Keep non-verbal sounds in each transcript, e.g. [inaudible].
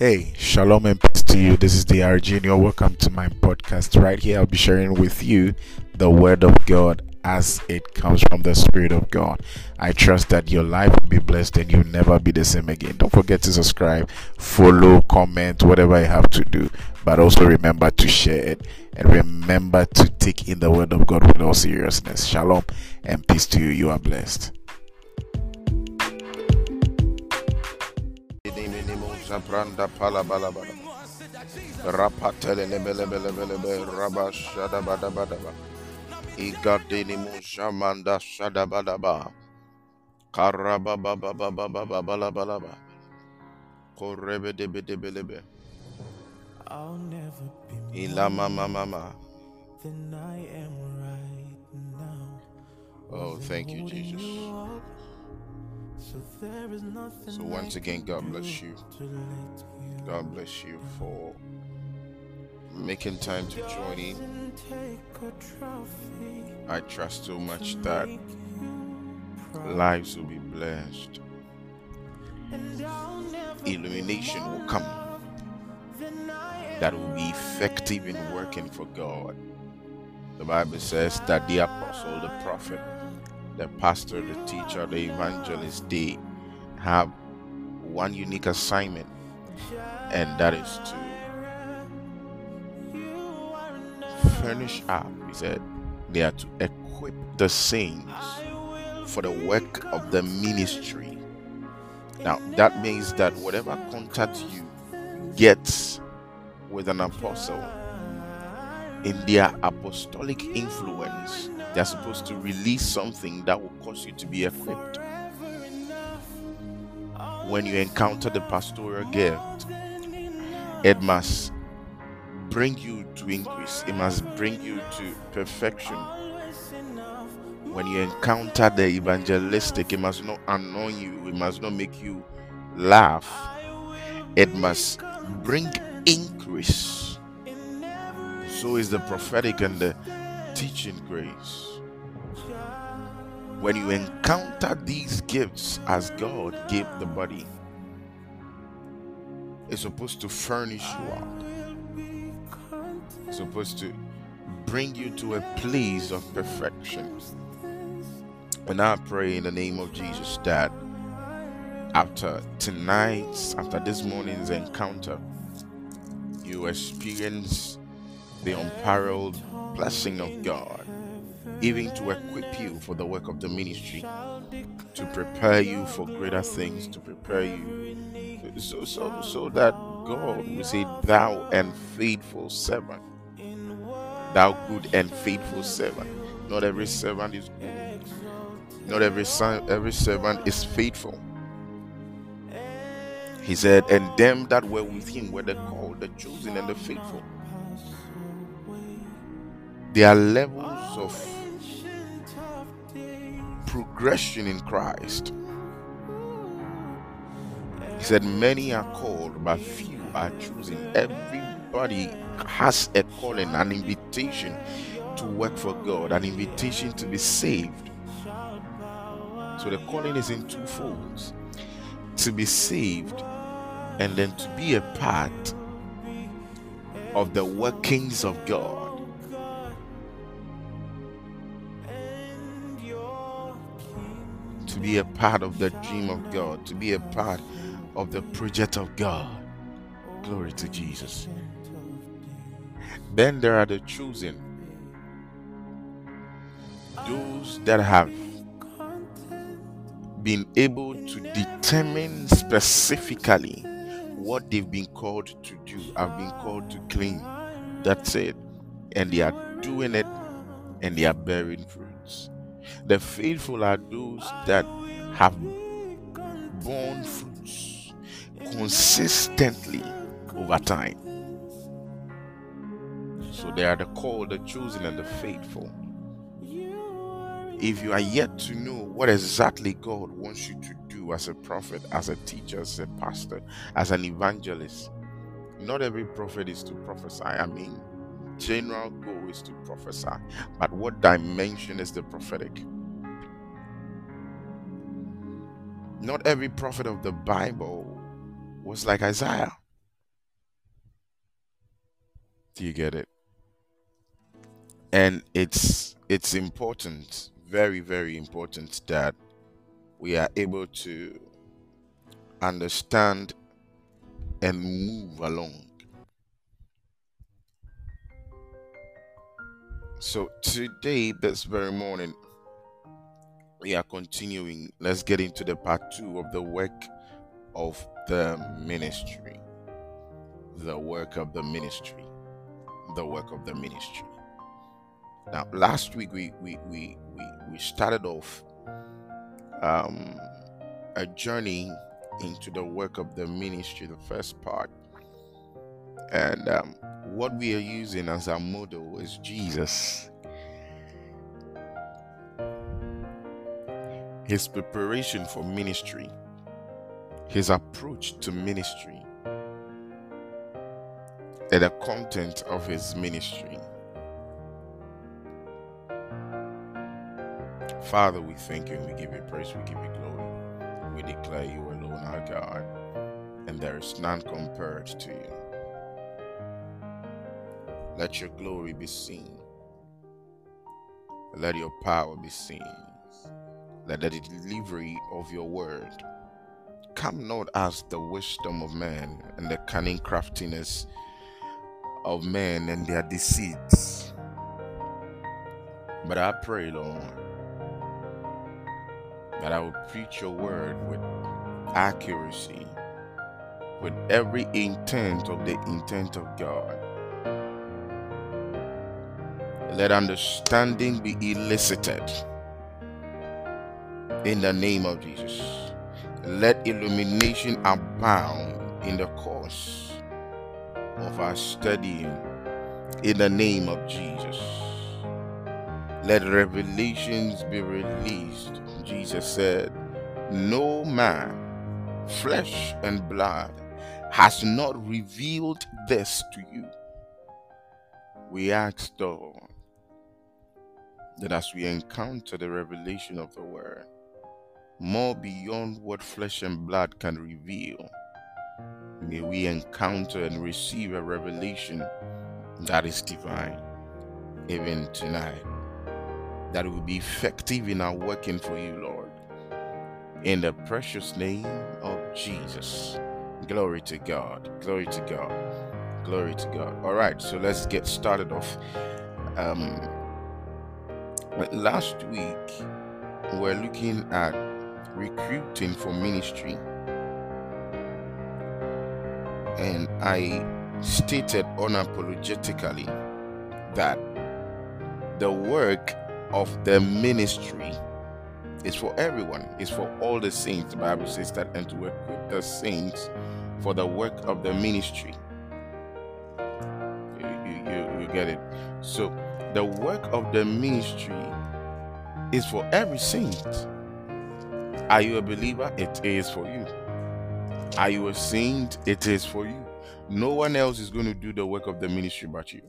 Hey, shalom and peace to you. This is the Argenio. Welcome to my podcast. Right here, I'll be sharing with you the Word of God as it comes from the Spirit of God. I trust that your life will be blessed and you'll never be the same again. Don't forget to subscribe, follow, comment, whatever you have to do. But also remember to share it and remember to take in the Word of God with all seriousness. Shalom and peace to you. You are blessed. Pala bala bala. Rapatele raba. Igadini. Korebe. I'll never be Ilama mama ma. than I am right now. Oh, thank you, Jesus. So there is nothing So once again, God bless you. to let you God bless you for making time to join in. take a trophy. I trust so much that lives will be blessed. And I'll never Illumination will come than I am that will be effective in working for God. The Bible says that the apostle, the prophet, the pastor, the teacher, the evangelist, they have one unique assignment, and that is to furnish up. He said they are to equip the saints for the work of the ministry. Now, that means that whatever contact you get with an apostle in their apostolic influence, they're supposed to release something that will cause you to be equipped. When you encounter the pastoral gift, it must bring you to increase, it must bring you to perfection. When you encounter the evangelistic, it must not annoy you, it must not make you laugh, it must bring increase. So is the prophetic and the teaching grace. When you encounter these gifts as God gave the body, it's supposed to furnish you out. It's supposed to bring you to a place of perfection. And I pray in the name of Jesus that after tonight's, after this morning's encounter, you experience the unparalleled blessing of God, even to equip you for the work of the ministry, to prepare you for greater things, to prepare you so so so that God will say, Thou and faithful servant, thou good and faithful servant. Not every servant is good. Not every son, every servant is faithful. He said, and them that were with him were the called, the chosen, and the faithful. There are levels of progression in Christ. He said, Many are called, but few are chosen. Everybody has a calling, an invitation to work for God, an invitation to be saved. So the calling is in two folds to be saved and then to be a part of the workings of God. Be a part of the dream of God, to be a part of the project of God. Glory to Jesus. Then there are the chosen, those that have been able to determine specifically what they've been called to do, have been called to claim. That's it. And they are doing it and they are bearing fruits. The faithful are those that have borne fruits consistently over time. So they are the called, the chosen, and the faithful. If you are yet to know what exactly God wants you to do as a prophet, as a teacher, as a pastor, as an evangelist, not every prophet is to prophesy. I mean, general goal is to prophesy, but what dimension is the prophetic? Not every prophet of the Bible was like Isaiah. Do you get it? And it's it's important, very, very important that we are able to understand and move along. So today, this very morning, we are continuing. Let's get into the part two of the work of the ministry. The work of the ministry. The work of the ministry. Now, last week we we we we, we started off um, a journey into the work of the ministry, the first part, and um, what we are using as our model is Jesus. His preparation for ministry, his approach to ministry, and the content of his ministry. Father, we thank you and we give you praise, we give you glory. We declare you alone our God, and there is none compared to you. Let your glory be seen. Let your power be seen. Let the delivery of your word come not as the wisdom of man and the cunning craftiness of men and their deceits. But I pray, Lord, that I would preach your word with accuracy, with every intent of the intent of God. Let understanding be elicited in the name of Jesus. Let illumination abound in the course of our studying in the name of Jesus. Let revelations be released. Jesus said, No man, flesh and blood, has not revealed this to you. We ask, Lord, that as we encounter the revelation of the Word, more beyond what flesh and blood can reveal, may we encounter and receive a revelation that is divine, even tonight, that will be effective in our working for you, Lord. In the precious name of Jesus. Glory to God. Glory to God. Glory to God. All right, so let's get started off. Um, last week, we're looking at recruiting for ministry. And I stated unapologetically that the work of the ministry is for everyone, it's for all the saints. The Bible says that, and to equip the saints for the work of the ministry. You, you, you, you get it? So, the work of the ministry is for every saint. Are you a believer? It is for you. Are you a saint? It is for you. No one else is going to do the work of the ministry but you.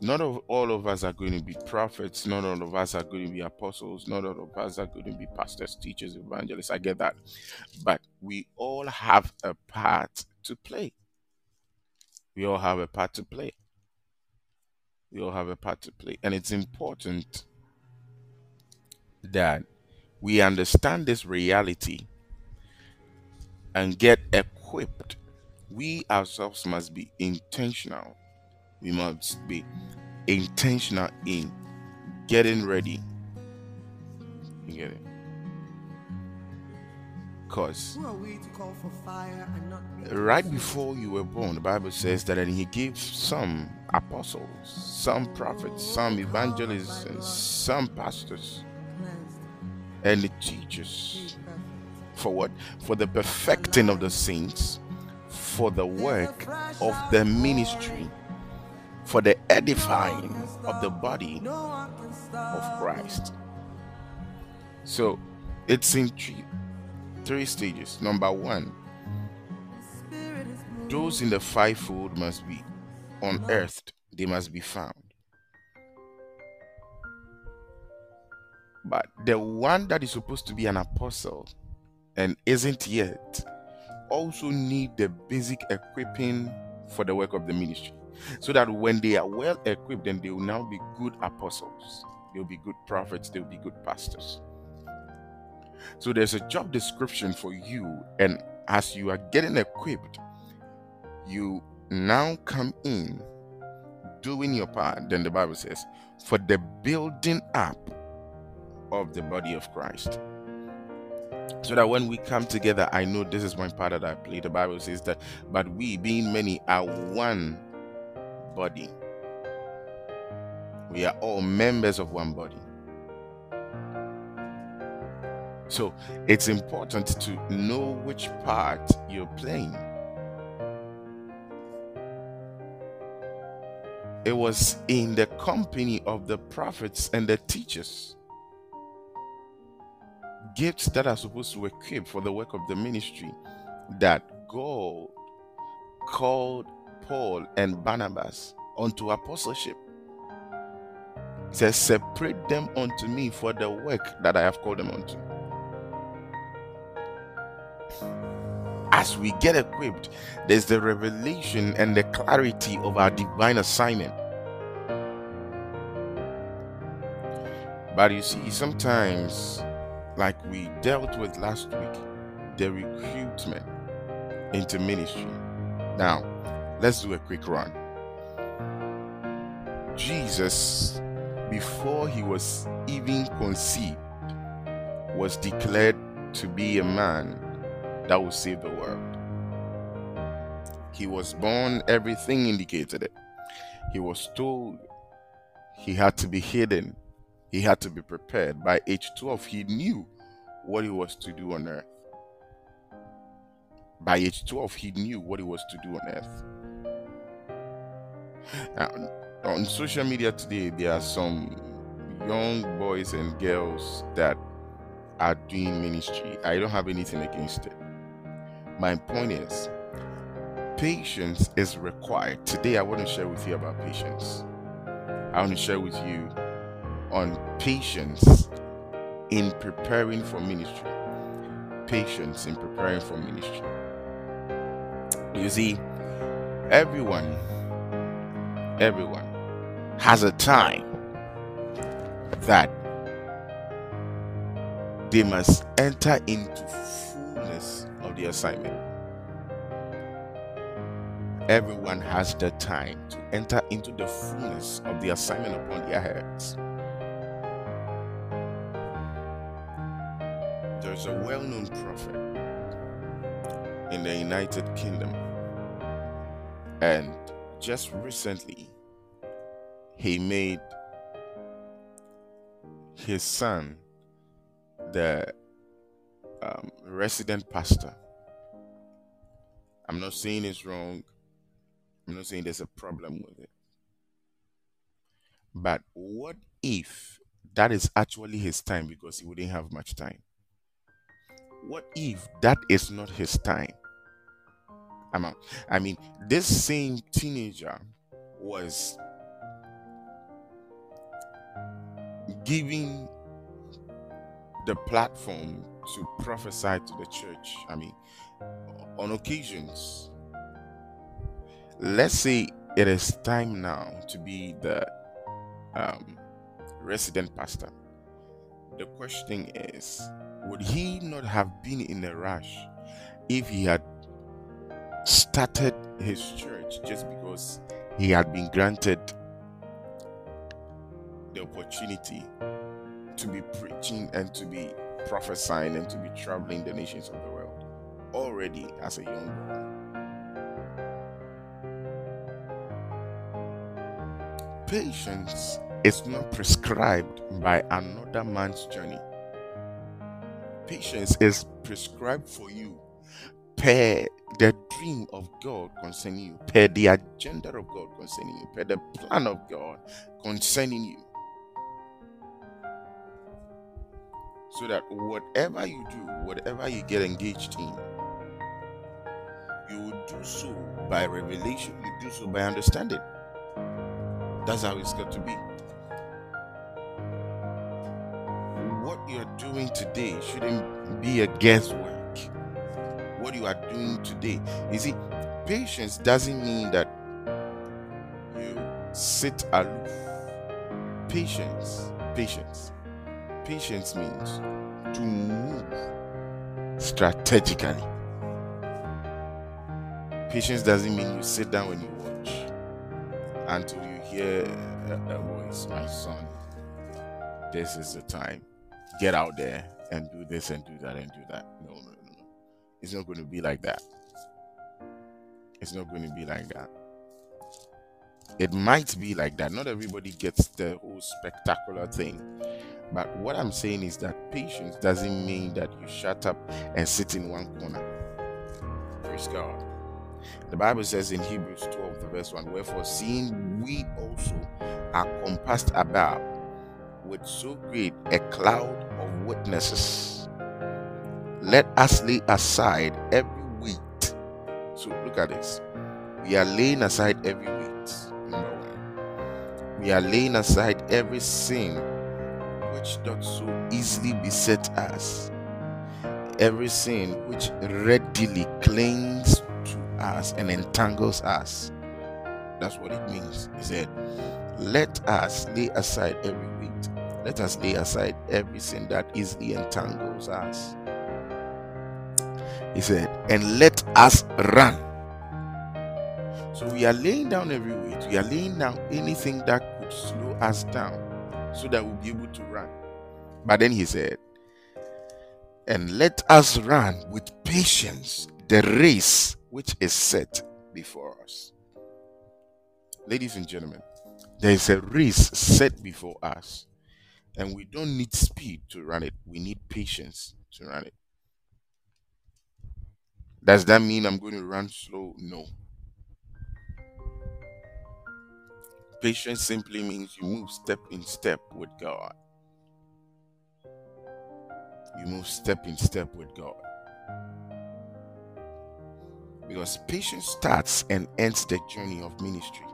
Not of all of us are going to be prophets. Not all of us are going to be apostles. Not all of us are going to be pastors, teachers, evangelists. I get that. But we all have a part to play. We all have a part to play. We all have a part to play. And it's important that we understand this reality and get equipped. We ourselves must be intentional. We must be intentional in getting ready. You get it? Because Who are we to call for fire and not be right before you were born, the Bible says that and he gave some apostles, some prophets, oh, some evangelists, and some pastors? Be teachers. For what? For the perfecting of the saints, for the work of the ministry, for the edifying of the body of Christ. So it's in three, three stages. Number one, those in the fivefold must be unearthed, they must be found. But the one that is supposed to be an apostle and isn't yet also need the basic equipping for the work of the ministry. So that when they are well equipped, then they will now be good apostles, they'll be good prophets, they'll be good pastors. So there's a job description for you, and as you are getting equipped, you now come in doing your part. Then the Bible says, for the building up of the body of Christ. So that when we come together, I know this is my part that I play. The Bible says that, but we, being many, are one body. We are all members of one body. So it's important to know which part you're playing. It was in the company of the prophets and the teachers. Gifts that are supposed to equip for the work of the ministry that God called Paul and Barnabas unto apostleship. Says, Separate them unto me for the work that I have called them unto. as we get equipped, there's the revelation and the clarity of our divine assignment. But you see, sometimes, like we dealt with last week, the recruitment into ministry. Now, let's do a quick run. Jesus, before he was even conceived, was declared to be a man that would save the world. He was born, everything indicated it. He was told he had to be hidden, he had to be prepared. By age 12, he knew what he was to do on earth. By age 12, he knew what he was to do on earth. Now, on social media today, there are some young boys and girls that are doing ministry. I don't have anything against it. My point is, patience is required. Today, I want to share with you about patience. I want to share with you on patience in preparing for ministry. Patience in preparing for ministry. You see, everyone, everyone has a time that they must enter into fullness of the assignment. Everyone has the time to enter into the fullness of the assignment upon their heads. There's a well known prophet in the United Kingdom, and just recently, he made his son the um, resident pastor. I'm not saying it's wrong. I'm not saying there's a problem with it. But what if that is actually his time because he wouldn't have much time? What if that is not his time? I'm out. Mean, this same teenager was giving the platform to prophesy to the church. I mean, on occasions, let's say it is time now to be the um, resident pastor. The question is, would he not have been in a rush if he had started his church just because he had been granted the opportunity to be preaching and to be prophesying and to be traveling the nations of the world already as a young boy. Patience is not prescribed by another man's journey. Patience is prescribed for you per the dream of God concerning you, per the agenda of God concerning you, per the plan of God concerning you. so that whatever you do, whatever you get engaged in, you will do so by revelation, you do so by understanding. That's how it's got to be. You're doing today shouldn't be a guesswork. What you are doing today, you see, patience doesn't mean that you sit aloof. Patience, patience, patience means to move strategically. Patience doesn't mean you sit down when you watch until you hear a, voice, my son. This is the time. Get out there and do this and do that and do that. No, no, no, no. It's not going to be like that. It's not going to be like that. It might be like that. Not everybody gets the whole spectacular thing. But what I'm saying is that patience doesn't mean that you shut up and sit in one corner. Praise God. The Bible says in Hebrews 12, the verse 1 Wherefore, seeing we also are compassed about with so great a cloud of witnesses, let us lay aside every weight. So, look at this. We are laying aside every weight. Number one. We are laying aside every sin which doth so easily beset us, every sin which readily clings to us and entangles us. That's what it means. He said, Let us lay aside every weight. Let us lay aside everything that easily entangles us. He said, And let us run. So we are laying down every weight. We are laying down anything that could slow us down so that we'll be able to run. But then he said, And let us run with patience the race which is set before us. Ladies and gentlemen, there is a race set before us, and we don't need speed to run it, we need patience to run it. Does that mean I'm going to run slow? No. Patience simply means you move step in step with God. You move step in step with God. Because patience starts and ends the journey of ministry.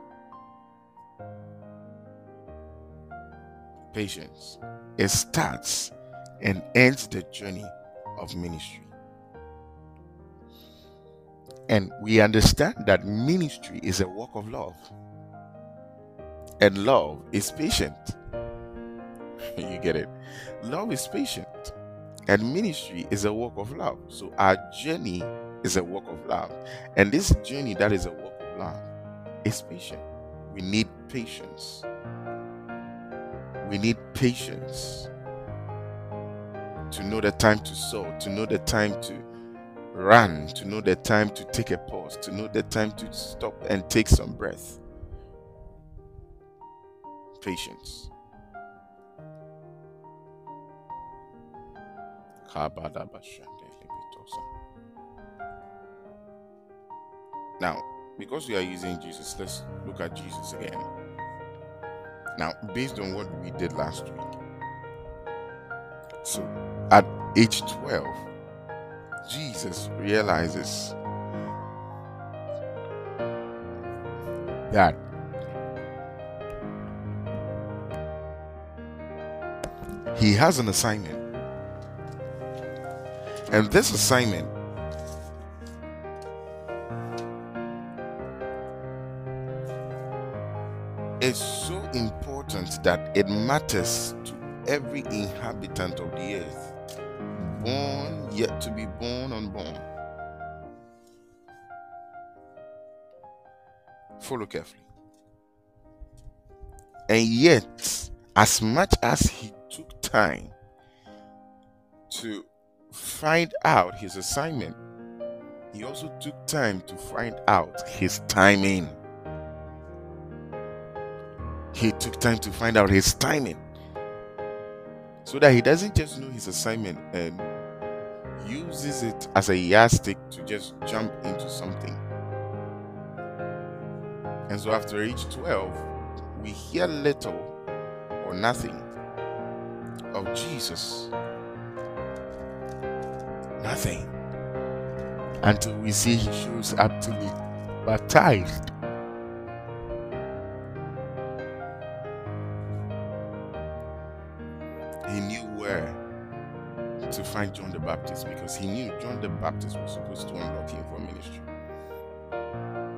Patience. It starts and ends the journey of ministry. And we understand that ministry is a work of love. And love is patient. [laughs] you get it? Love is patient. And ministry is a work of love. So our journey is a work of love. And this journey that is a work of love is patient. We need patience. We need patience to know the time to sow, to know the time to run, to know the time to take a pause, to know the time to stop and take some breath. Patience. Now, because we are using Jesus, let's look at Jesus again. Now, based on what we did last week, so at age 12, Jesus realizes that he has an assignment. And this assignment that it matters to every inhabitant of the earth, born, yet to be born, unborn. Follow carefully. And yet, as much as he took time to find out his assignment, he also took time to find out his timing. He took time to find out his timing so that he doesn't just know his assignment and uses it as a yardstick to just jump into something. And so after age 12, we hear little or nothing of Jesus. Nothing. Until we see he shows up to be baptized. Find John the Baptist because he knew John the Baptist was supposed to unlock him for ministry.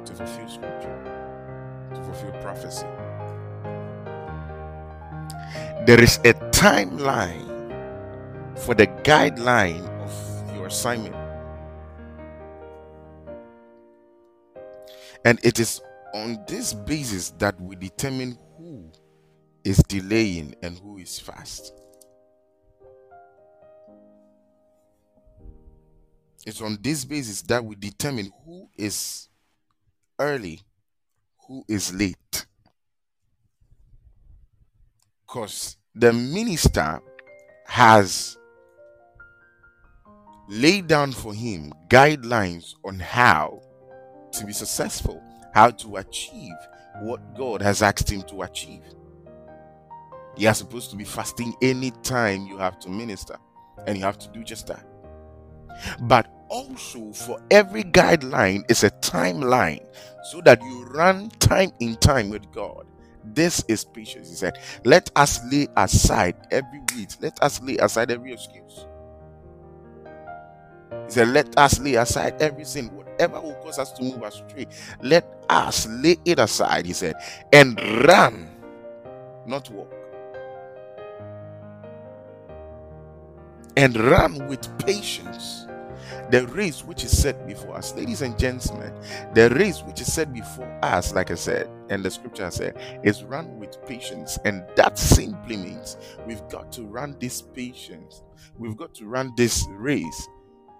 to fulfill scripture, to fulfill prophecy. There is a timeline for the guideline of your assignment. And it is on this basis that we determine who is delaying and who is fast. It's on this basis that we determine who is early, who is late. Because the minister has laid down for him guidelines on how to be successful, how to achieve what God has asked him to achieve. You are supposed to be fasting anytime you have to minister, and you have to do just that. But also, for every guideline is a timeline so that you run time in time with God. This is patience. He said, Let us lay aside every weight, let us lay aside every excuse. He said, Let us lay aside every sin, whatever will cause us to move astray. Let us lay it aside, he said, and run, not walk. And run with patience the race which is set before us. Ladies and gentlemen, the race which is set before us, like I said, and the scripture said, is run with patience. And that simply means we've got to run this patience, we've got to run this race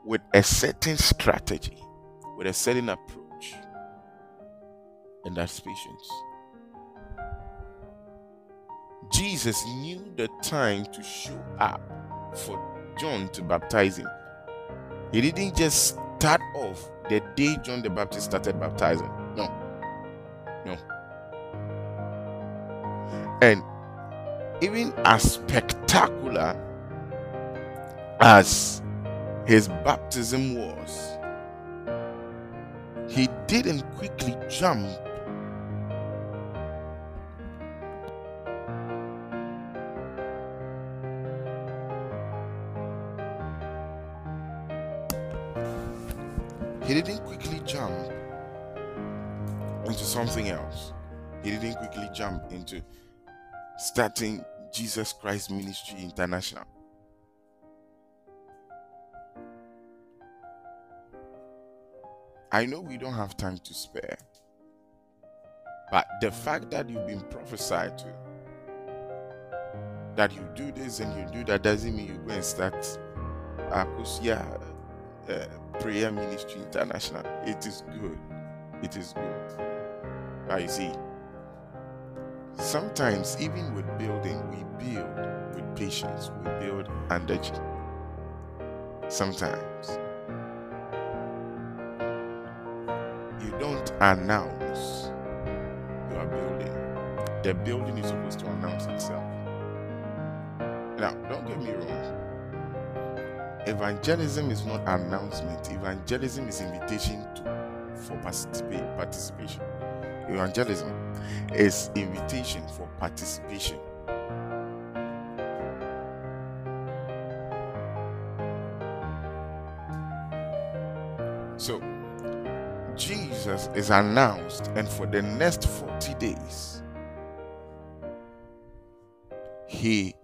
with a certain strategy, with a certain approach. And that's patience. Jesus knew the time to show up for John to baptize him. He didn't just start off the day John the Baptist started baptizing. No. No. And even as spectacular as his baptism was, he didn't quickly jump he didn't quickly jump into something else. He didn't quickly jump into starting Jesus Christ Ministry International. I know we don't have time to spare, but the fact that you've been prophesied to, that you do this and you do that, doesn't mean you go and start Akosia uh, Prayer Ministry International. It is good. It is good. I see. Sometimes, even with building, we build with patience, we build under Sometimes you don't announce you are building, the building is supposed to announce itself. Now, don't get me wrong. Evangelism is not announcement. Evangelism is invitation to for participate, participation. Evangelism is invitation for participation. So, Jesus is announced, and for the next 40 days, he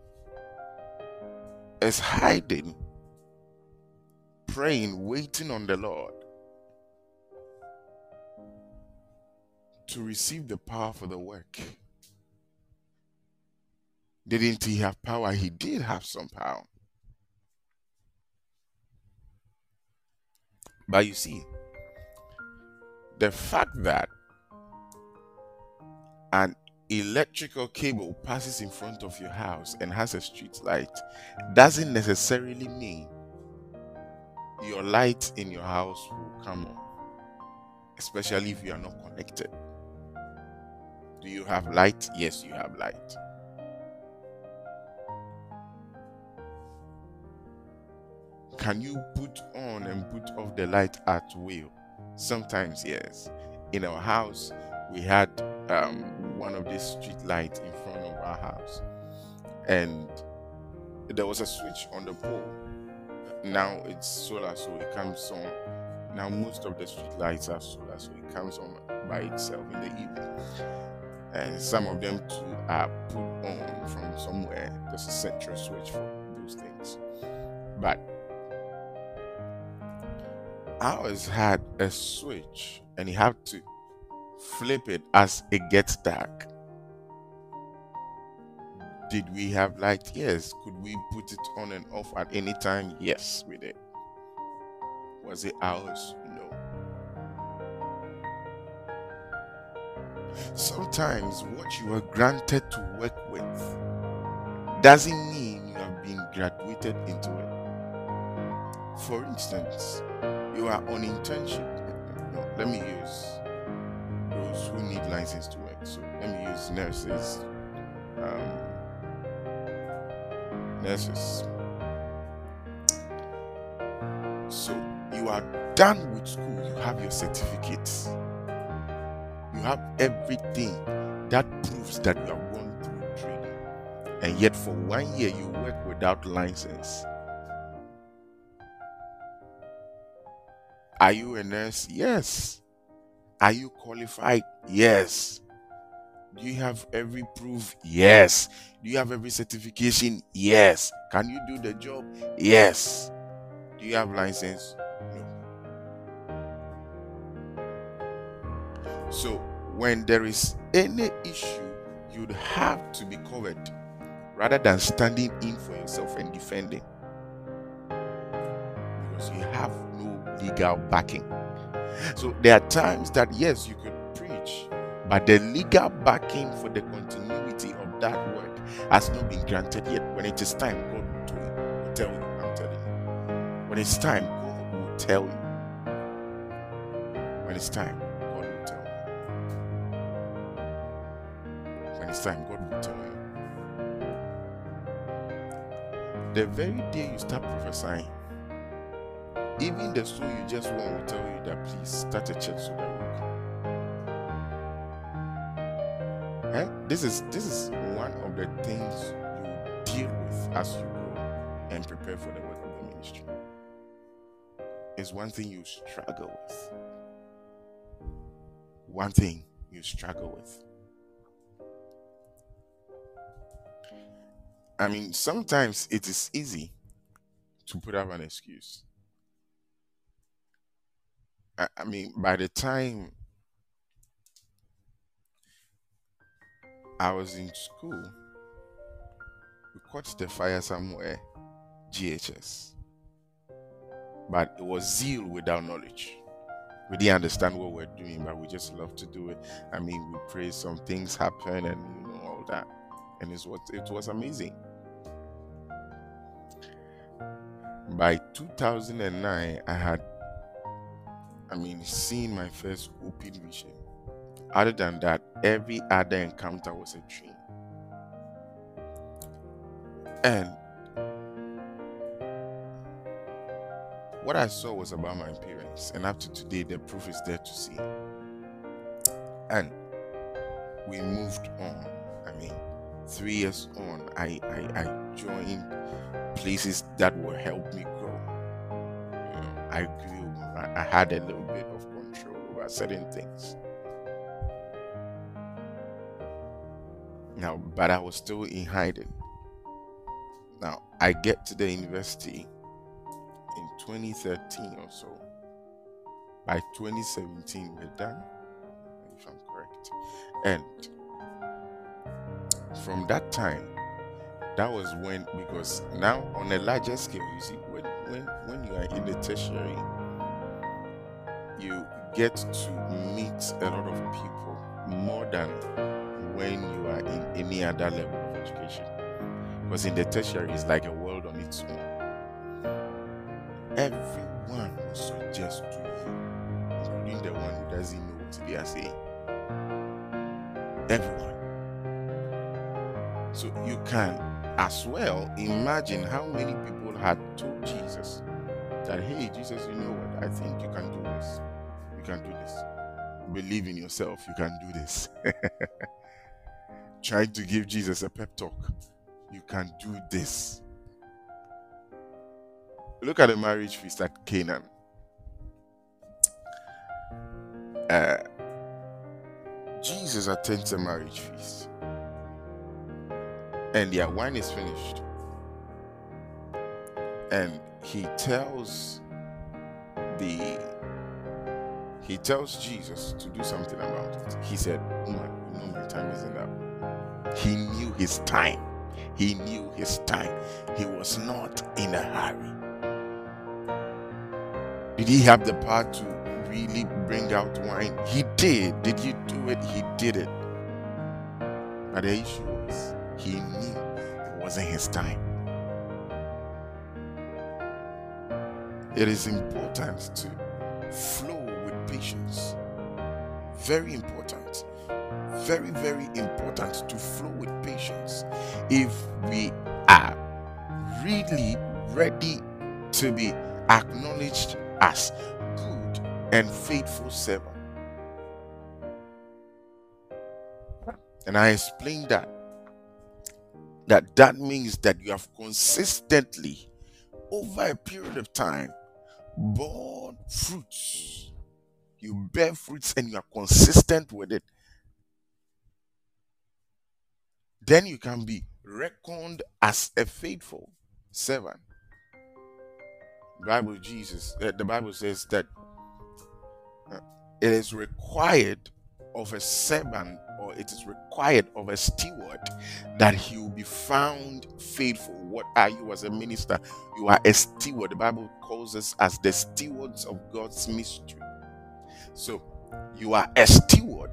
is hiding, praying, waiting on the Lord to receive the power for the work. Didn't he have power? He did have some power. But you see, the fact that an electrical cable passes in front of your house and has a street light doesn't necessarily mean your light in your house will come on, especially if you are not connected. Do you have light? Yes, you have light. Can you put on and put off the light at will? Sometimes, yes. In our house, we had um, one of these street lights in front of our house, and there was a switch on the pole. Now it's solar, so it comes on. Now most of the street lights are solar so it comes on by itself in the evening. And some of them too are put on from somewhere. There's a central switch for those things. But ours had a switch, and you have to flip it as it gets dark. Did we have light? Yes. Could we put it on and off at any time? Yes, we did. Was it ours? No. Sometimes what you are granted to work with doesn't mean you have been graduated into it. For instance, you are on internship. No, let me use those who need license to work. So let me use nurses. Um, nurses. So you are done with school, you have your certificates, you have everything that proves that you have gone through training, and yet for one year you work without license. Are you a nurse? Yes. Are you qualified? Yes. Do you have every proof? Yes. Do you have every certification? Yes. Can you do the job? Yes. Do you have license? No. So when there is any issue, you'd have to be covered rather than standing in for yourself and defending. Because you have no legal backing. So there are times that yes, you could but the legal backing for the continuity of that work has not been granted yet. When it is time, God will tell you. I'm telling you. When it's time, God will tell you. When it's time, God will tell you. When it's time, God will tell you. The very day you start prophesying, even the soul you just want will tell you that please start a church so that This is this is one of the things you deal with as you go and prepare for the work of the ministry. It's one thing you struggle with. One thing you struggle with. I mean, sometimes it is easy to put up an excuse. I, I mean, by the time I was in school, we caught the fire somewhere, GHS. But it was zeal without knowledge. We didn't understand what we're doing, but we just love to do it. I mean, we pray, some things happen, and you know all that, and it's what it was amazing. By 2009, I had I mean, seen my first open vision. Other than that, every other encounter was a dream. And what I saw was about my parents, and up to today, the proof is there to see. And we moved on. I mean, three years on, I, I, I joined places that will help me grow. You know, I grew I had a little bit of control over certain things. Now, but I was still in hiding. Now, I get to the university in 2013 or so. By 2017, we're done, if I'm correct. And from that time, that was when, because now on a larger scale, you see, when, when, when you are in the tertiary, you get to meet a lot of people more than when you are in any other level of education. Because in the tertiary, it's like a world on its own. Everyone will suggest to you, including the one who doesn't know what they are saying. Everyone. So you can as well imagine how many people had told Jesus that, hey, Jesus, you know what? I think you can do this. You can do this. Believe in yourself. You can do this. [laughs] Trying to give Jesus a pep talk. You can do this. Look at the marriage feast at Canaan. uh, Jesus attends a marriage feast, and their wine is finished, and he tells the he tells Jesus to do something about it. He said, "Woman, know my time isn't up." He knew his time. He knew his time. He was not in a hurry. Did he have the power to really bring out wine? He did. Did he do it? He did it. But the issue was he knew it wasn't his time. It is important to flow with patience. Very important. Very, very important to flow with patience. If we are really ready to be acknowledged as good and faithful servant. And I explained that that that means that you have consistently over a period of time borne fruits. You bear fruits and you are consistent with it. Then you can be reckoned as a faithful servant. Bible Jesus, uh, the Bible says that uh, it is required of a servant or it is required of a steward that he will be found faithful. What are you as a minister? You are a steward. The Bible calls us as the stewards of God's mystery. So you are a steward.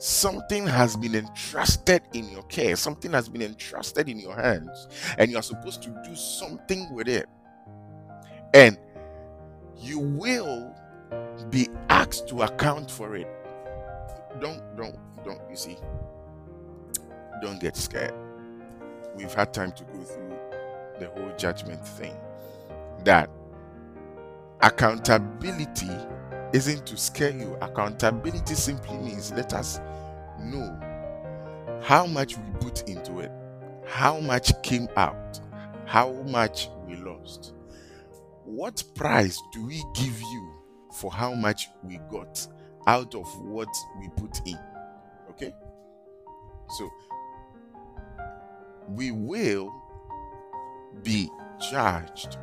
Something has been entrusted in your care, something has been entrusted in your hands, and you are supposed to do something with it. And you will be asked to account for it. Don't, don't, don't, you see, don't get scared. We've had time to go through the whole judgment thing. That accountability isn't to scare you. Accountability simply means let us know how much we put into it, how much came out, how much we lost. What price do we give you for how much we got out of what we put in? Okay? So, we will be judged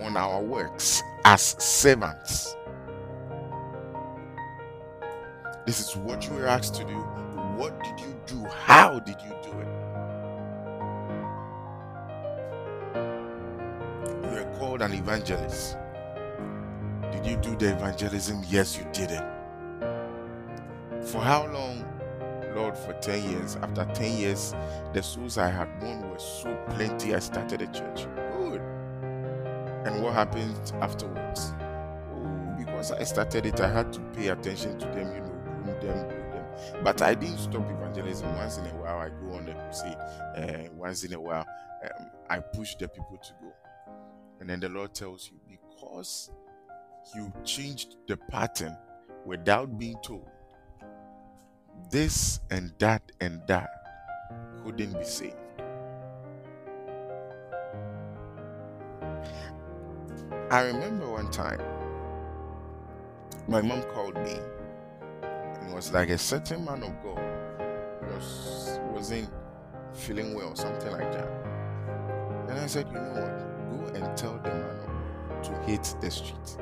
on our works as servants. This is what you were asked to do. What did you do? How did you do it? You were called an evangelist. Did you do the evangelism? Yes, you did it. For how long? Lord, for 10 years. After 10 years, the souls I had won were so plenty, I started a church. Good. And what happened afterwards? Oh, because I started it, I had to pay attention to them, you them, them. But I didn't stop evangelism. Once in a while, I go on the crusade. Uh, once in a while, um, I push the people to go. And then the Lord tells you, because you changed the pattern without being told, this and that and that couldn't be saved. I remember one time my mom called me was like a certain man of God was wasn't feeling well, or something like that. And I said, you know what? Go and tell the man of God to hit the street.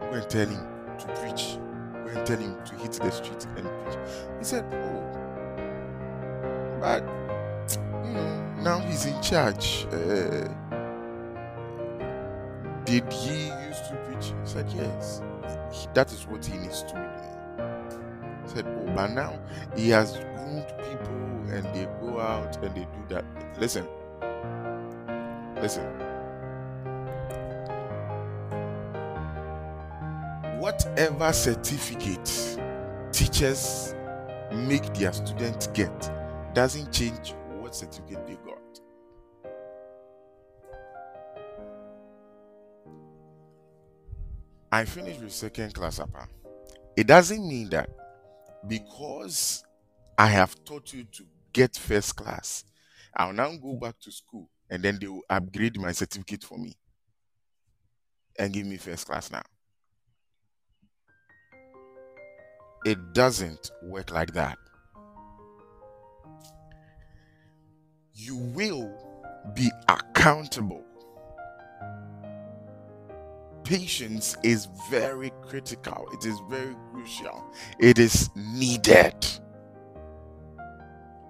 Go and tell him to preach go and tell him to hit the street and preach. He said, Oh, but you know, now he's in charge. Uh, did he used to preach? He said, Yes. That is what he needs to be doing. But now he has groomed people and they go out and they do that. Listen, listen. whatever certificate teachers make their students get doesn't change what certificate they got. I finished with second class upper. It doesn't mean that because I have taught you to get first class, I'll now go back to school and then they will upgrade my certificate for me and give me first class now. it doesn't work like that. You will be accountable. Patience is very critical, it is very crucial, it is needed.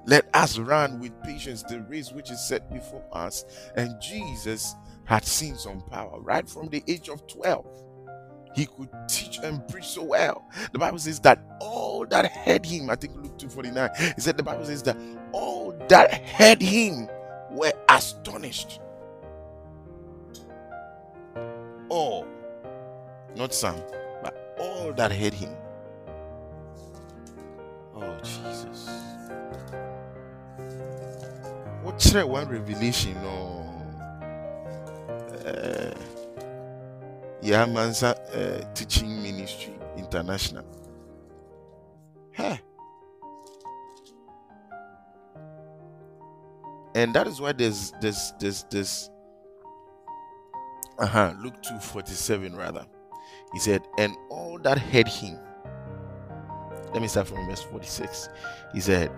Let us run with patience the race which is set before us. And Jesus had seen some power right from the age of 12. He could teach and preach so well. The Bible says that all that heard him, I think Luke 249, he said the Bible says that all that heard him were astonished. All, not some, but all that heard him. Oh, Jesus. What's that one revelation? No. Uh, Yamansa uh, Teaching Ministry International. Hey. And that is why there's there's there's this uh-huh Luke 247 rather. He said, and all that heard him. Let me start from verse 46. He said,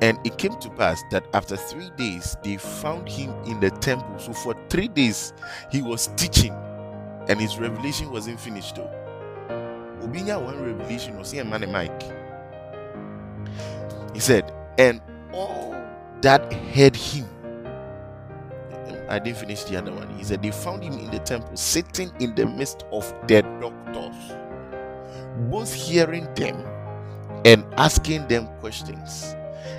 and it came to pass that after three days they found him in the temple. So for three days he was teaching, and his revelation wasn't finished though. Obinya one revelation was here man Mike. He said, and all that heard him. I didn't finish the other one. He said they found him in the temple, sitting in the midst of their doctors, both hearing them and asking them questions.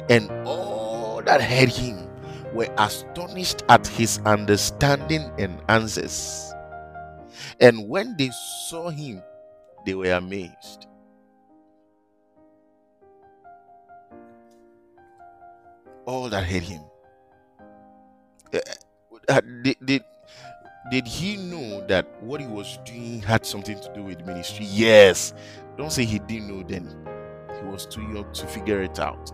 And all that heard him were astonished at his understanding and answers. And when they saw him, they were amazed. All that heard him. Eh, eh, Did, did, did he know that what he was doing had something to do with ministry? Yes. Don't say he didn't know then. He was too young to figure it out.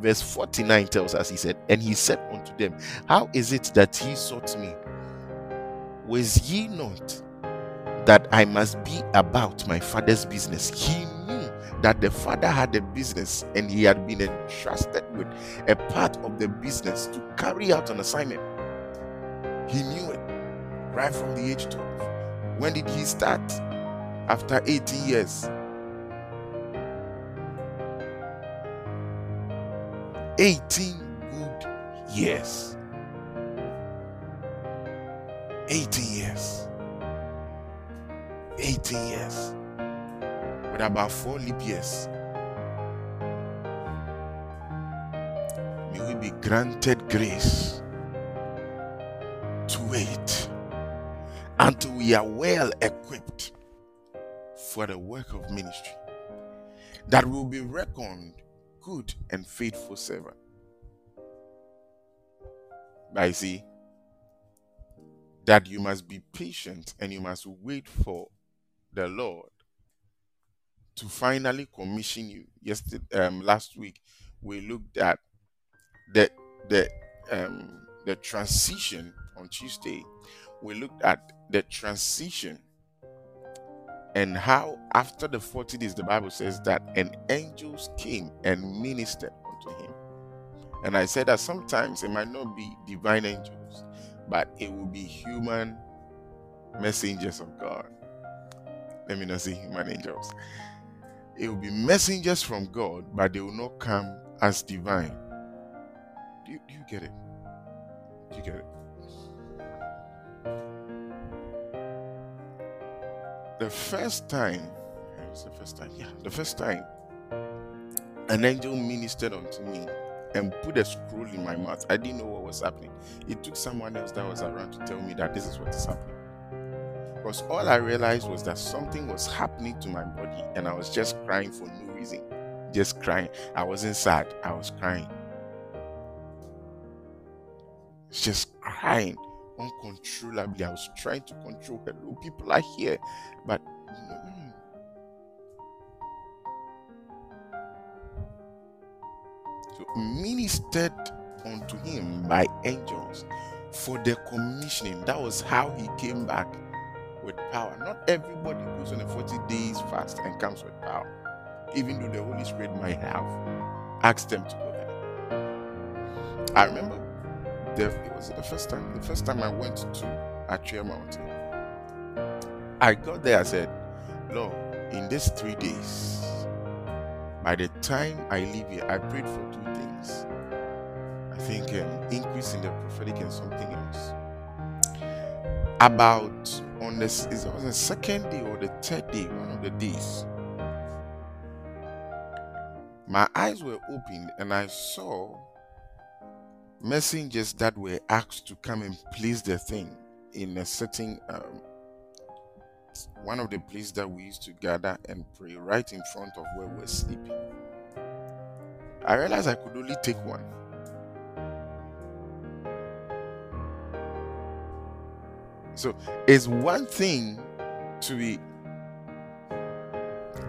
Verse 49 tells us, He said, And he said unto them, How is it that ye sought me? Was ye not that I must be about my father's business? He knew that the father had a business and he had been entrusted with a part of the business to carry out an assignment. He knew it right from the age 12. When did he start? After 18 years. 18 good years. 18 years. 18 years. With about four leap years. May we be granted grace wait until we are well equipped for the work of ministry that will be reckoned good and faithful servant. I see that you must be patient and you must wait for the Lord to finally commission you. Yesterday, um, last week, we looked at the the um, the transition on Tuesday. We looked at the transition and how after the 40 days the bible says that an angels came and ministered unto him. And i said that sometimes it might not be divine angels but it will be human messengers of god. Let me not say human angels. It will be messengers from god but they will not come as divine. Do you, do you get it? Do you get it the first time, it's the first time, yeah, the first time an angel ministered unto me and put a scroll in my mouth. I didn't know what was happening. It took someone else that was around to tell me that this is what is happening. Because all I realized was that something was happening to my body and I was just crying for no reason. Just crying. I wasn't sad, I was crying. Just crying uncontrollably. I was trying to control hello, people are here, but mm. so ministered unto him by angels for the commissioning. That was how he came back with power. Not everybody goes on a 40 days fast and comes with power. even though the Holy Spirit might have asked them to go there. I remember the, it was the first time the first time I went to Atwea Mountain. I got there, I said, Lord, in these three days, by the time I leave here, I prayed for two things. I think an increase in the prophetic and something else. About on this is it was the second day or the third day, one of the days. My eyes were opened and I saw messengers that were asked to come and place the thing in a certain um, one of the places that we used to gather and pray right in front of where we're sleeping. I realized I could only take one. So it's one thing to be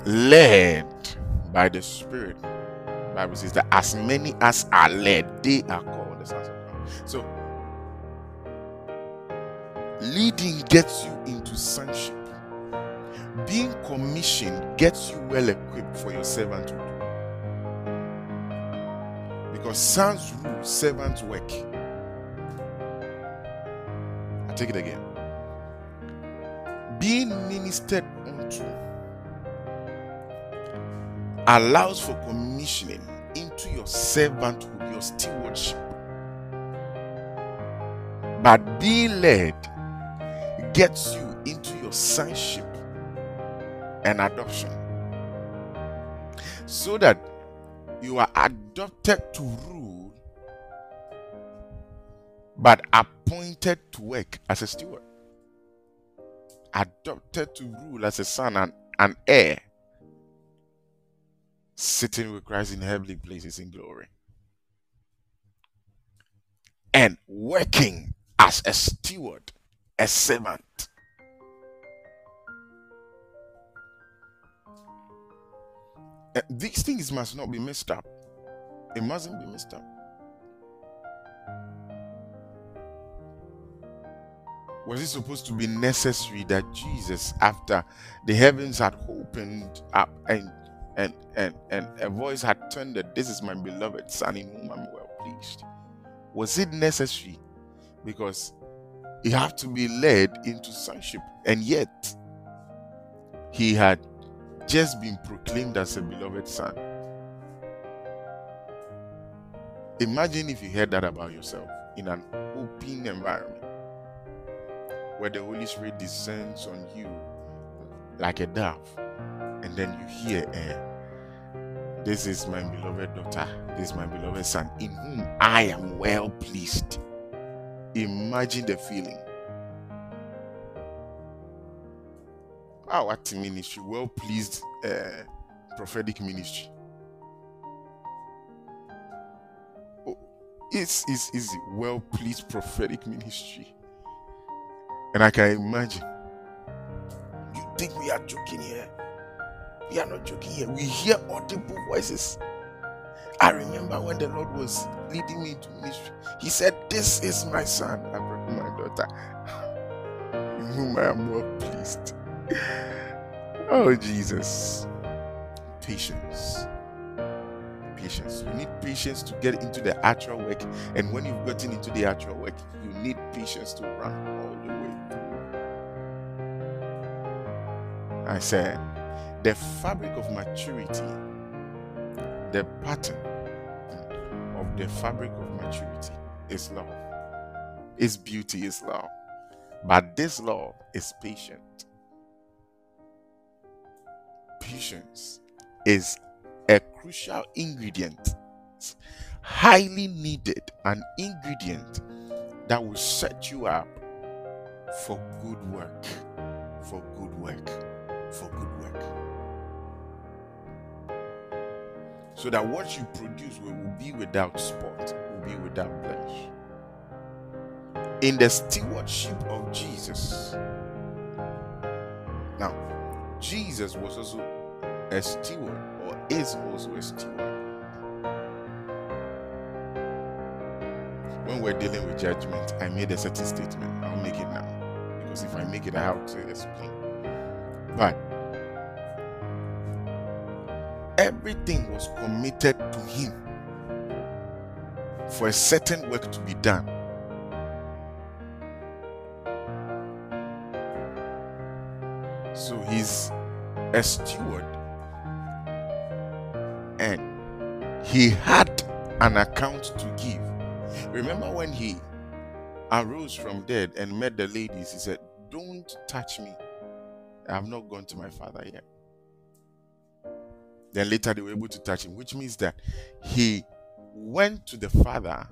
led by the Spirit. Bible says that as many as are led, they are the sons of God. So leading gets you into sonship. Being commissioned gets you well equipped for your servanthood. Because sons rule, servants work. I take it again. Being ministered unto allows for commissioning into your servanthood, your stewardship. But being led gets you into your sonship and adoption. So that you are adopted to rule, but appointed to work as a steward. Adopted to rule as a son and an heir, sitting with Christ in heavenly places in glory. And working as a steward, a servant. Uh, These things must not be messed up. It mustn't be messed up. Was it supposed to be necessary that Jesus, after the heavens had opened up and and and and a voice had thundered, "This is my beloved Son, in whom I'm well pleased"? Was it necessary? Because he had to be led into sonship, and yet he had just been proclaimed as a beloved son. Imagine if you heard that about yourself in an open environment where the Holy Spirit descends on you like a dove, and then you hear, eh, This is my beloved daughter, this is my beloved son, in whom I am well pleased. Imagine the feeling. Our ministry, well pleased uh, prophetic ministry. Oh, it's, it's, it's well pleased prophetic ministry. And I can imagine. You think we are joking here? We are not joking here. We hear audible voices. I remember when the Lord was leading me into ministry, He said, This is my son, my daughter, in whom I am well pleased. [laughs] Oh, Jesus. Patience. Patience. You need patience to get into the actual work. And when you've gotten into the actual work, you need patience to run all the way through. I said, the fabric of maturity, the pattern of the fabric of maturity is love. Its beauty is love. But this love is patient. Patience is a crucial ingredient, highly needed, an ingredient that will set you up for good work, for good work, for good work. So that what you produce will, will be without spot, will be without blemish. In the stewardship of Jesus. Now, Jesus was also a steward, or is also a steward. When we're dealing with judgment, I made a certain statement. I'll make it now. Because if I make it, I have to explain. But everything was committed to him for a certain work to be done. So he's a steward and he had an account to give. Remember when he arose from dead and met the ladies, he said, Don't touch me. I have not gone to my father yet. Then later they were able to touch him, which means that he went to the father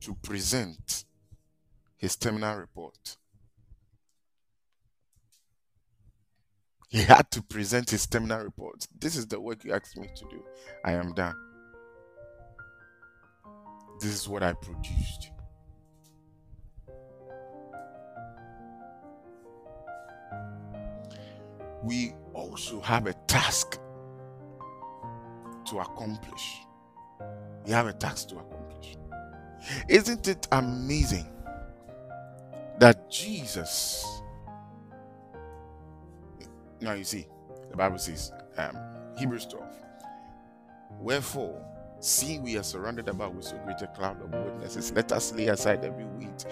to present his terminal report. He had to present his terminal report. This is the work you asked me to do. I am done. This is what I produced. We also have a task to accomplish. You have a task to accomplish. Isn't it amazing that Jesus now you see, the Bible says, um, Hebrews 12. Wherefore, seeing we are surrounded about with so great a cloud of witnesses, let us lay aside every weight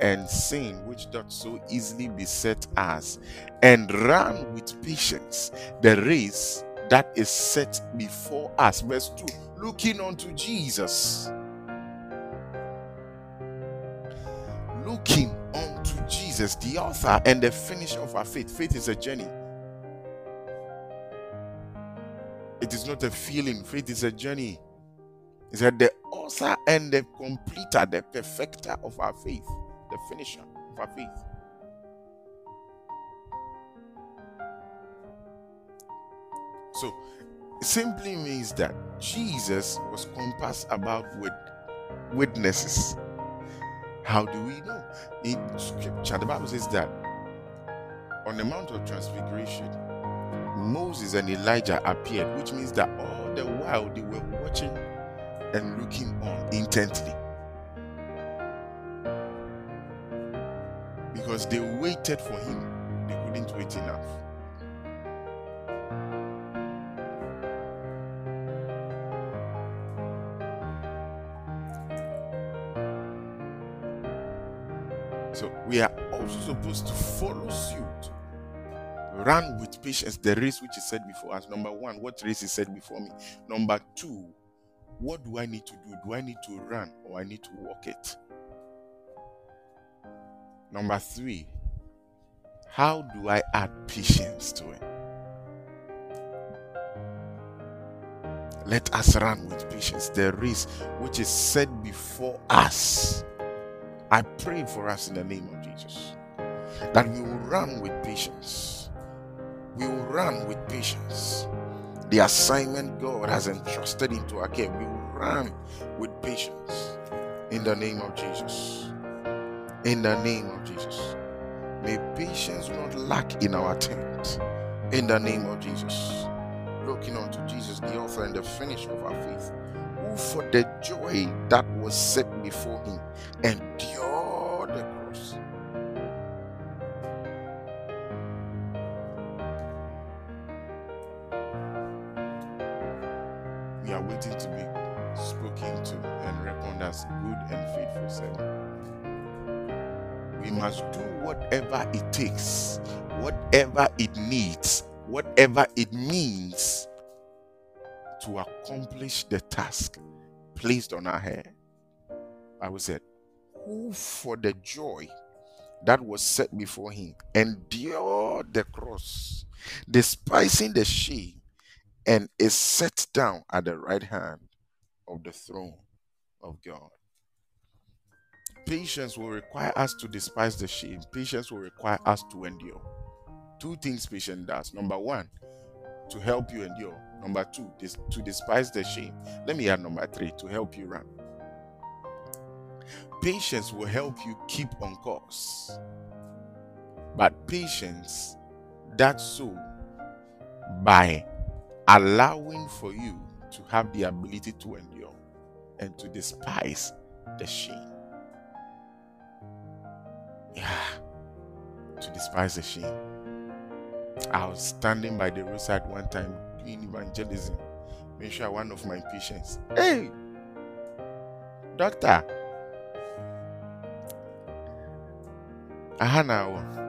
and sin which doth so easily beset us, and run with patience the race that is set before us. Verse 2 looking unto Jesus. Looking unto Jesus, the author and the finisher of our faith. Faith is a journey. It is not a feeling, faith is a journey. He said, The author and the completer, the perfecter of our faith, the finisher of our faith. So, it simply means that Jesus was compassed about with witnesses. How do we know? In scripture, the Bible says that on the Mount of Transfiguration, Moses and Elijah appeared, which means that all the while they were watching and looking on intently. Because they waited for him, they couldn't wait enough. We are also supposed to follow suit run with patience the race which is set before us. Number one, what race is set before me? Number two, what do I need to do? Do I need to run or I need to walk it? Number three, how do I add patience to it? Let us run with patience the race which is set before us. I pray for us in the name of Jesus that we will run with patience. We will run with patience. The assignment God has entrusted into our care, we will run with patience in the name of Jesus. In the name of Jesus. May patience not lack in our tent. In the name of Jesus. Looking unto Jesus, the author and the finisher of our faith, for the joy that was set before him endured the cross. We are waiting to be spoken to and reckoned as good and faithful servant. We must do whatever it takes, whatever it needs, whatever it means to accomplish the task placed on our head. I was said, who for the joy that was set before him endured the cross, despising the shame, and is set down at the right hand of the throne of God. Patience will require us to despise the shame. Patience will require us to endure. Two things patience does. Number one, to help you endure. Number two, dis- to despise the shame. Let me add number three, to help you run. Patience will help you keep on course. But patience does so by allowing for you to have the ability to endure and to despise the shame. Yeah, to despise the shame. I was standing by the roadside one time doing evangelism. Make sure one of my patients. Hey, doctor. Aha now.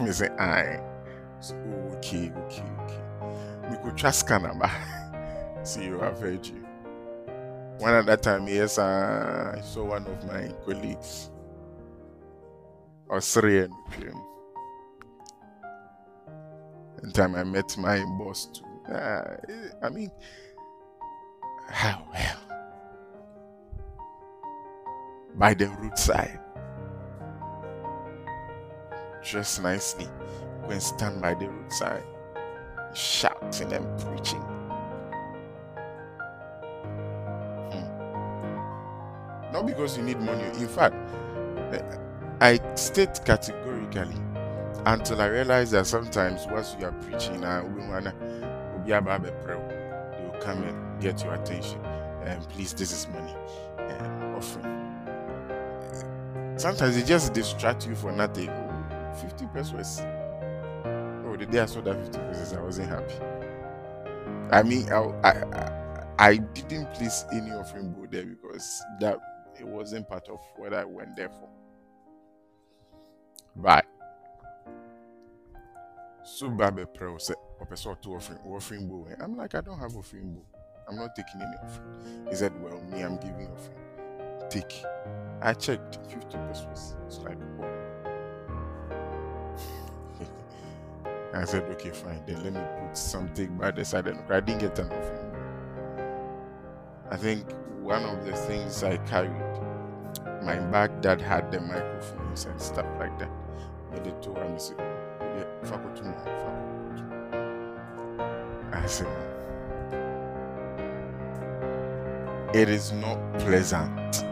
Me say, aye. So, okay, okay, okay. We could trust Canada. [laughs] See you, I've heard you. One that time, yes, uh, I saw one of my colleagues, Australian, know. And time I met my boss too. Uh, I mean, how well? By the roadside, dress nicely, go and stand by the roadside, shouting and preaching. Hmm. Not because you need money. In fact, eh, I state categorically until I realize that sometimes once you are preaching, uh, we wanna be about the prayer, they will come and get your attention. And please, this is money offering. Sometimes it just distract you for nothing. Oh, 50 pesos. Oh, the day I saw that 50 pesos, I wasn't happy. I mean, I, I, I, didn't place any offering board there because that it wasn't part of what I went there for. But so Babe Pro said, Professor to offering offering bowl. I'm like, I don't have offering bowl. I'm not taking any offering. He said, Well, me, I'm giving offering. Take. I checked 50 pesos. It's like, oh. [laughs] I said, okay, fine. Then let me put something by the side. And I didn't get an offering. I think one of the things I carried, my bag that had the microphones and stuff like that, made it to him. Say, yeah, faculty, faculty. I said, it is not pleasant.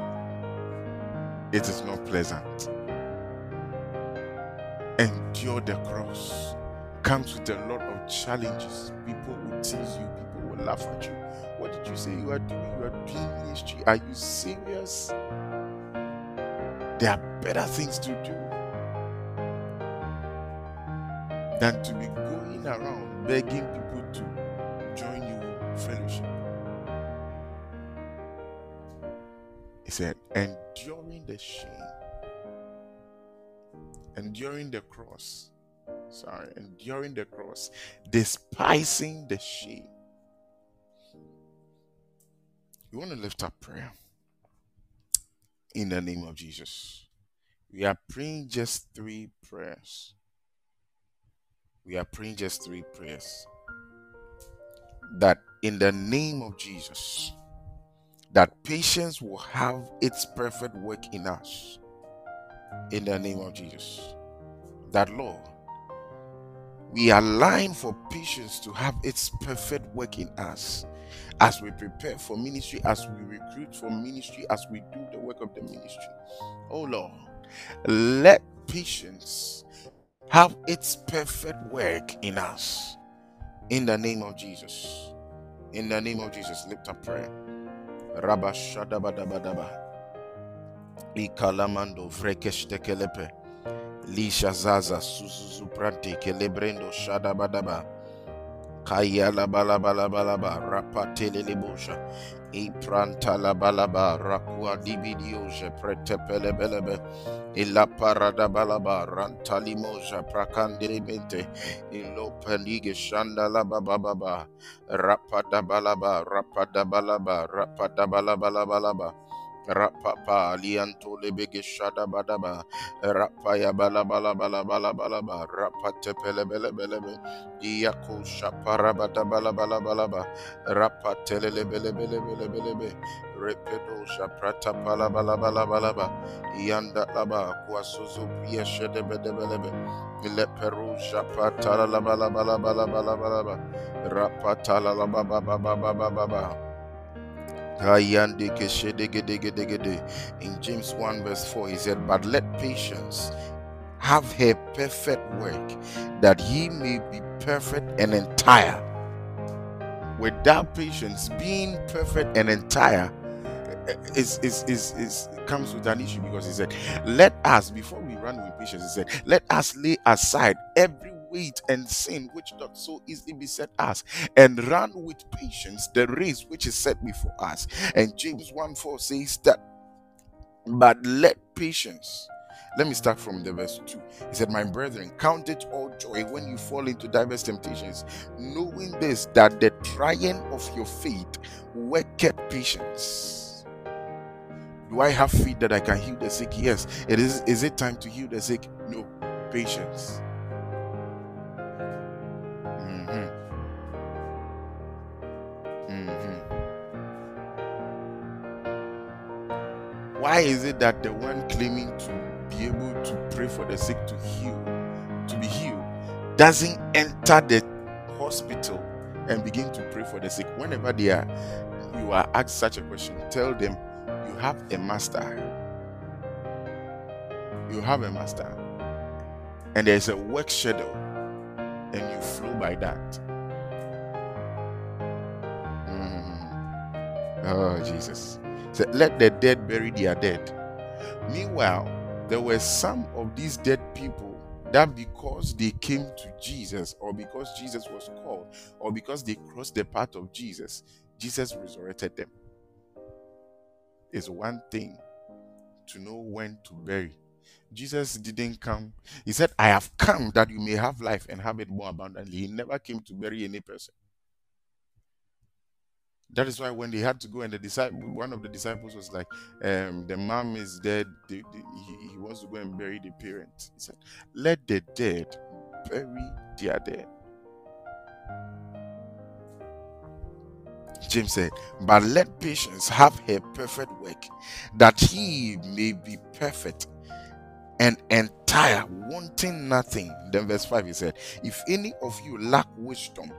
It is not pleasant. Endure the cross comes with a lot of challenges. People will tease you, people will laugh at you. What did you say you are doing? You are doing ministry. Are you serious? There are better things to do than to be going around begging people to join you fellowship. He said, enduring the shame, enduring the cross, sorry, enduring the cross, despising the shame. You want to lift up prayer in the name of Jesus. We are praying just three prayers. We are praying just three prayers. That in the name of Jesus, that patience will have its perfect work in us. In the name of Jesus. That Lord, we align for patience to have its perfect work in us as we prepare for ministry, as we recruit for ministry, as we do the work of the ministry. Oh Lord, let patience have its perfect work in us. In the name of Jesus. In the name of Jesus, lift up prayer. Rabashadabadabadaba. Ikalamando vrekeshtekelepe. Lisha zaza suzuzu prante kelebrendo shadabadaba. Kaya la bala bala Ipranta la balaba rakua dibidioje prete pelebelebe illa parada balaba ranta limoja prakandimente illo pelige shanda la bababa rapada balaba rapada balaba rapada balaba balaba Rapapa lianto lebege shada badaba rapaya bala bala bala bala bala ba rapate pele bele bele be iyako shapara bada bala bala bala ba rapate lele bele bele bele bele be repedo shaprata bala bala bala bala ba yanda laba kwa suzu priya shede bede bele be le peru shapata la bala bala bala bala bala ba rapata la ba ba ba ba In James 1, verse 4, he said, But let patience have her perfect work, that he may be perfect and entire. Without patience, being perfect and entire eh, eh, is, is, is, is comes with an issue because he said, Let us, before we run with patience, he said, Let us lay aside every and sin which doth so easily beset us, and run with patience the race which is set before us. And James 1 4 says that, but let patience. Let me start from the verse 2. He said, My brethren, count it all joy when you fall into diverse temptations, knowing this, that the trying of your faith worketh patience. Do I have faith that I can heal the sick? Yes. It is is it time to heal the sick? No. Patience. Why is it that the one claiming to be able to pray for the sick to heal, to be healed, doesn't enter the hospital and begin to pray for the sick? Whenever they are, you are asked such a question, tell them you have a master. You have a master, and there's a work schedule, and you flow by that. Mhm. Oh, Jesus. So let the dead bury their dead. Meanwhile, there were some of these dead people that because they came to Jesus, or because Jesus was called, or because they crossed the path of Jesus, Jesus resurrected them. It's one thing to know when to bury. Jesus didn't come. He said, I have come that you may have life and have it more abundantly. He never came to bury any person. That is why when they had to go and the disciple, one of the disciples was like, um, "The mom is dead. He, he wants to go and bury the parents." He said, "Let the dead bury their dead." James said, "But let patience have her perfect work, that he may be perfect and entire, wanting nothing." Then verse five, he said, "If any of you lack wisdom."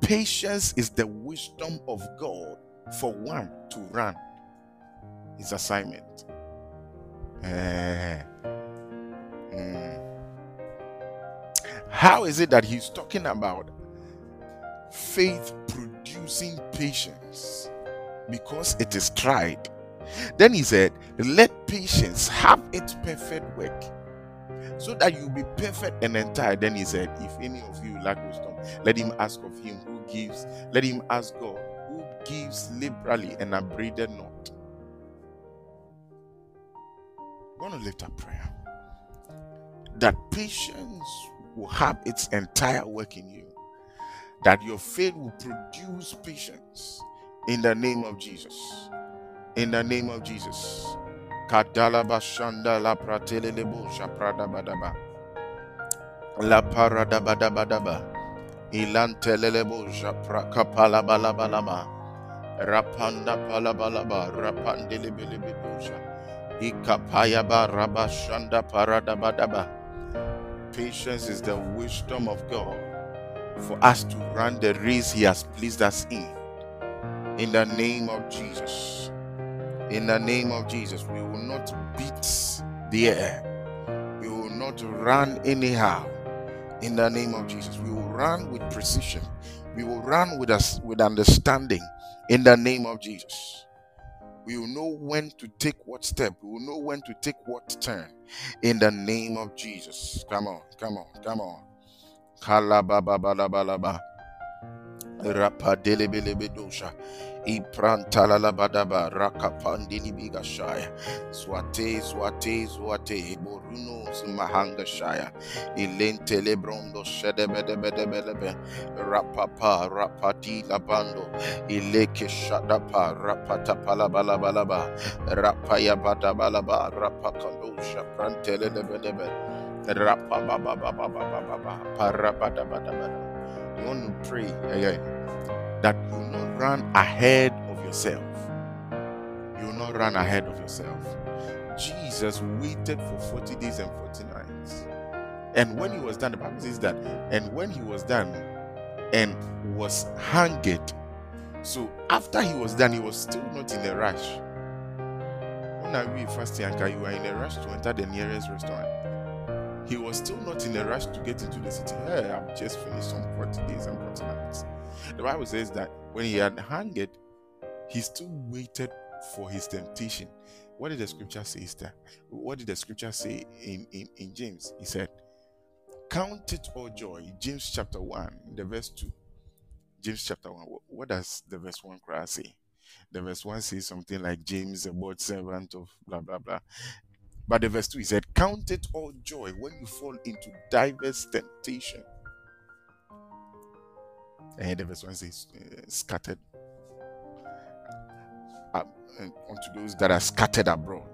Patience is the wisdom of God for one to run his assignment. Eh. Mm. How is it that he's talking about faith producing patience? Because it is tried. Then he said, Let patience have its perfect work so that you be perfect and entire. Then he said, If any of you lack wisdom, let him ask of him who gives, let him ask God who gives liberally and upbraided not. I'm going to lift up prayer that patience will have its entire work in you, that your faith will produce patience in the name of Jesus. In the name of Jesus. La pratele badaba. La parada japra kapala balabalaba. Rapanda palabalaba. Rabashanda paradabadaba. Patience is the wisdom of God for us to run the race He has pleased us in. In the name of Jesus. In the name of Jesus, we will not beat the air. We will not run anyhow. In the name of Jesus, we will run with precision. We will run with us with understanding. In the name of Jesus, we will know when to take what step. We will know when to take what turn. In the name of Jesus, come on, come on, come on. Rapadelebelebedosha. Iprantalalabadaba. Rakapandilibigashaya. Swate, swate, swate. Borunos mahangashaya. Ilente lebrondo shedebedebedebelebe. Rapapa, rapati labando. Ileke shadapa, rapatapalabalabalaba. Rapaya badabalaba. Rapakandosha. Prantelebedebe. Rapababababababa. Parabadabadabada. You want to pray again that you will not run ahead of yourself. You will not run ahead of yourself. Jesus waited for 40 days and 40 nights. And when he was done, the Bible says that, and when he was done and was hanged, so after he was done, he was still not in a rush. When are we fasting and you are in a rush to enter the nearest restaurant? He was still not in a rush to get into the city. Hey, I've just finished some 40 days and 40 nights. The Bible says that when he had hanged, he still waited for his temptation. What did the scripture say, Sister? What did the scripture say in, in, in James? He said, Count it all joy. James chapter 1, the verse 2. James chapter 1. What, does the verse 1 cry say? The verse 1 says something like James, a board servant of blah blah blah. But the verse 2 he said, Count it all joy when you fall into diverse temptation. And the verse 1 says, uh, scattered uh, unto those that are scattered abroad.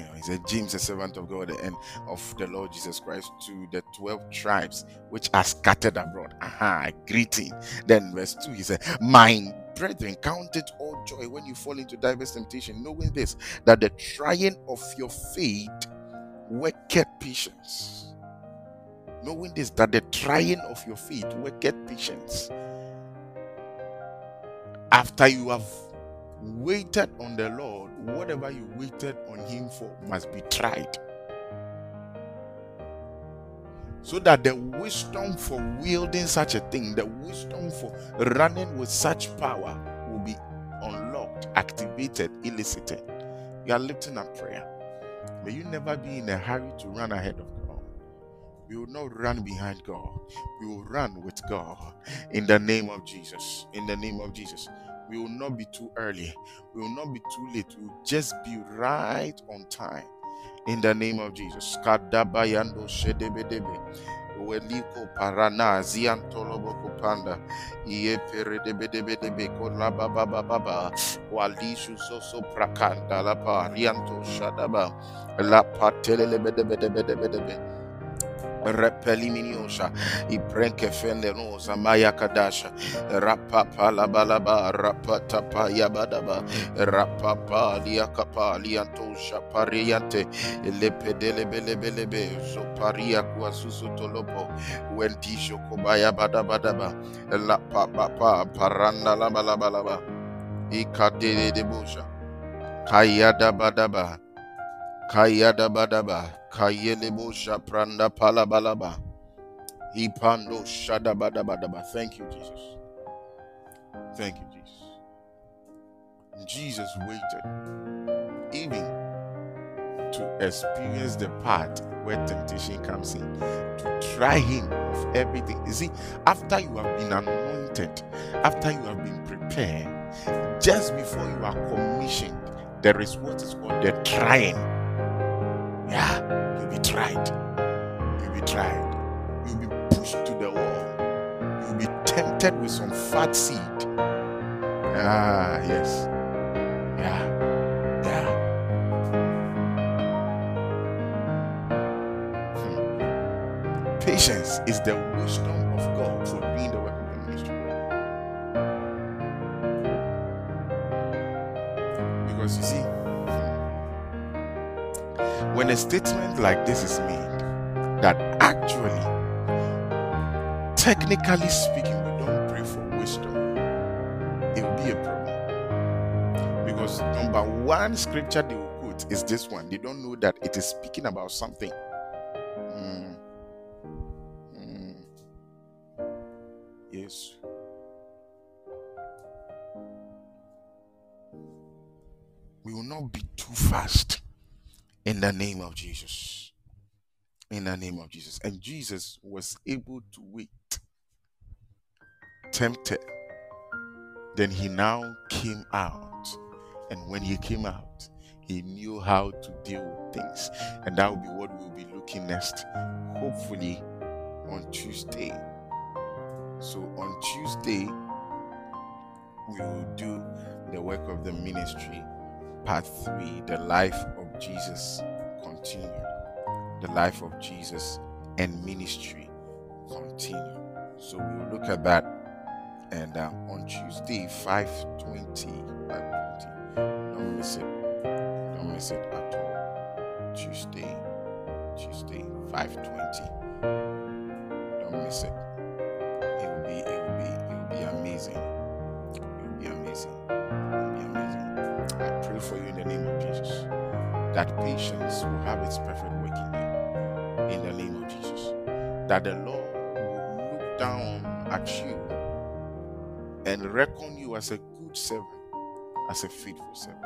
You know, he said, James, a servant of God and of the Lord Jesus Christ, to the 12 tribes which are scattered abroad. Aha, greeting. Then, verse 2, he said, Mine brethren, count it all joy when you fall into diverse temptation, knowing this, that the trying of your faith worketh patience. Knowing this, that the trying of your faith worketh patience. After you have waited on the Lord, whatever you waited on Him for must be tried so that the wisdom for wielding such a thing, the wisdom for running with such power will be unlocked, activated, elicited. You are lifting up prayer. May you never be in a hurry to run ahead of God. We will not run behind God. We will run with God in the name of Jesus. In the name of Jesus. We will not be too early. We will not be too late. We will just be right on time. In the name of Jesus. Weliko parana kupanda iye walishu prakanda rianto shadaba repeliminiosa ibrenke fenderosa maya kadasha rapapa labalaba rapatapa yabadaba rapapa liakapa liantosha pariante. Lepedelebelebelebe zoparia kuasusu tolopo wentisho kobaya badabadaba la papa paranda labalabalaba ikadele debosha kayada badaba kayada badaba Kayelebo Shapranda Palabalaba. Ipando Shadabadabadaba. Thank you, Jesus. Thank you, Jesus. Jesus waited even to experience the part where temptation comes in, to try him of everything. You see, after you have been anointed, after you have been prepared, just before you are commissioned, there is what is called the trying. Yeah, you'll be tried. You'll be tried. You'll be pushed to the wall. You'll be tempted with some fat seed. Ah, yes. Yeah. Yeah. Hmm. Patience is the wisdom a statement like this is made, that actually, technically speaking, we don't pray for wisdom, it will be a problem. Because number one scripture they will quote is this one. They don't know that it is speaking about something. Mm. Mm. Yes. We will not be too fast in the name of Jesus. In the name of Jesus. And Jesus was able to wait, tempted. Then he now came out. And when he came out, he knew how to deal with things. And that will be what we'll be looking next, hopefully on Tuesday. So on Tuesday, we will do the work of the ministry, part three, the life Jesus continued. The life of Jesus and ministry continue. So we will look at that. And uh, on Tuesday, 520, 520, don't miss it. Don't miss it at all. Tuesday, Tuesday, 520. Don't miss it. It will be, it will be, it will be amazing. That patience will have its perfect work in you. In the name of Jesus. That the Lord will look down at you and reckon you as a good servant, as a faithful servant.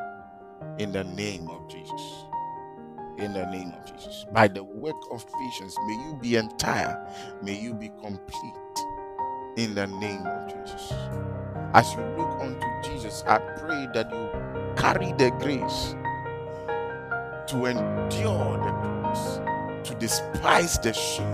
In the name of Jesus. in the name of Jesus. By the work of patience, may you be entire, may you be complete in the name of Jesus. As you look unto Jesus, I pray that you carry the grace to endure the cross, to despise the shame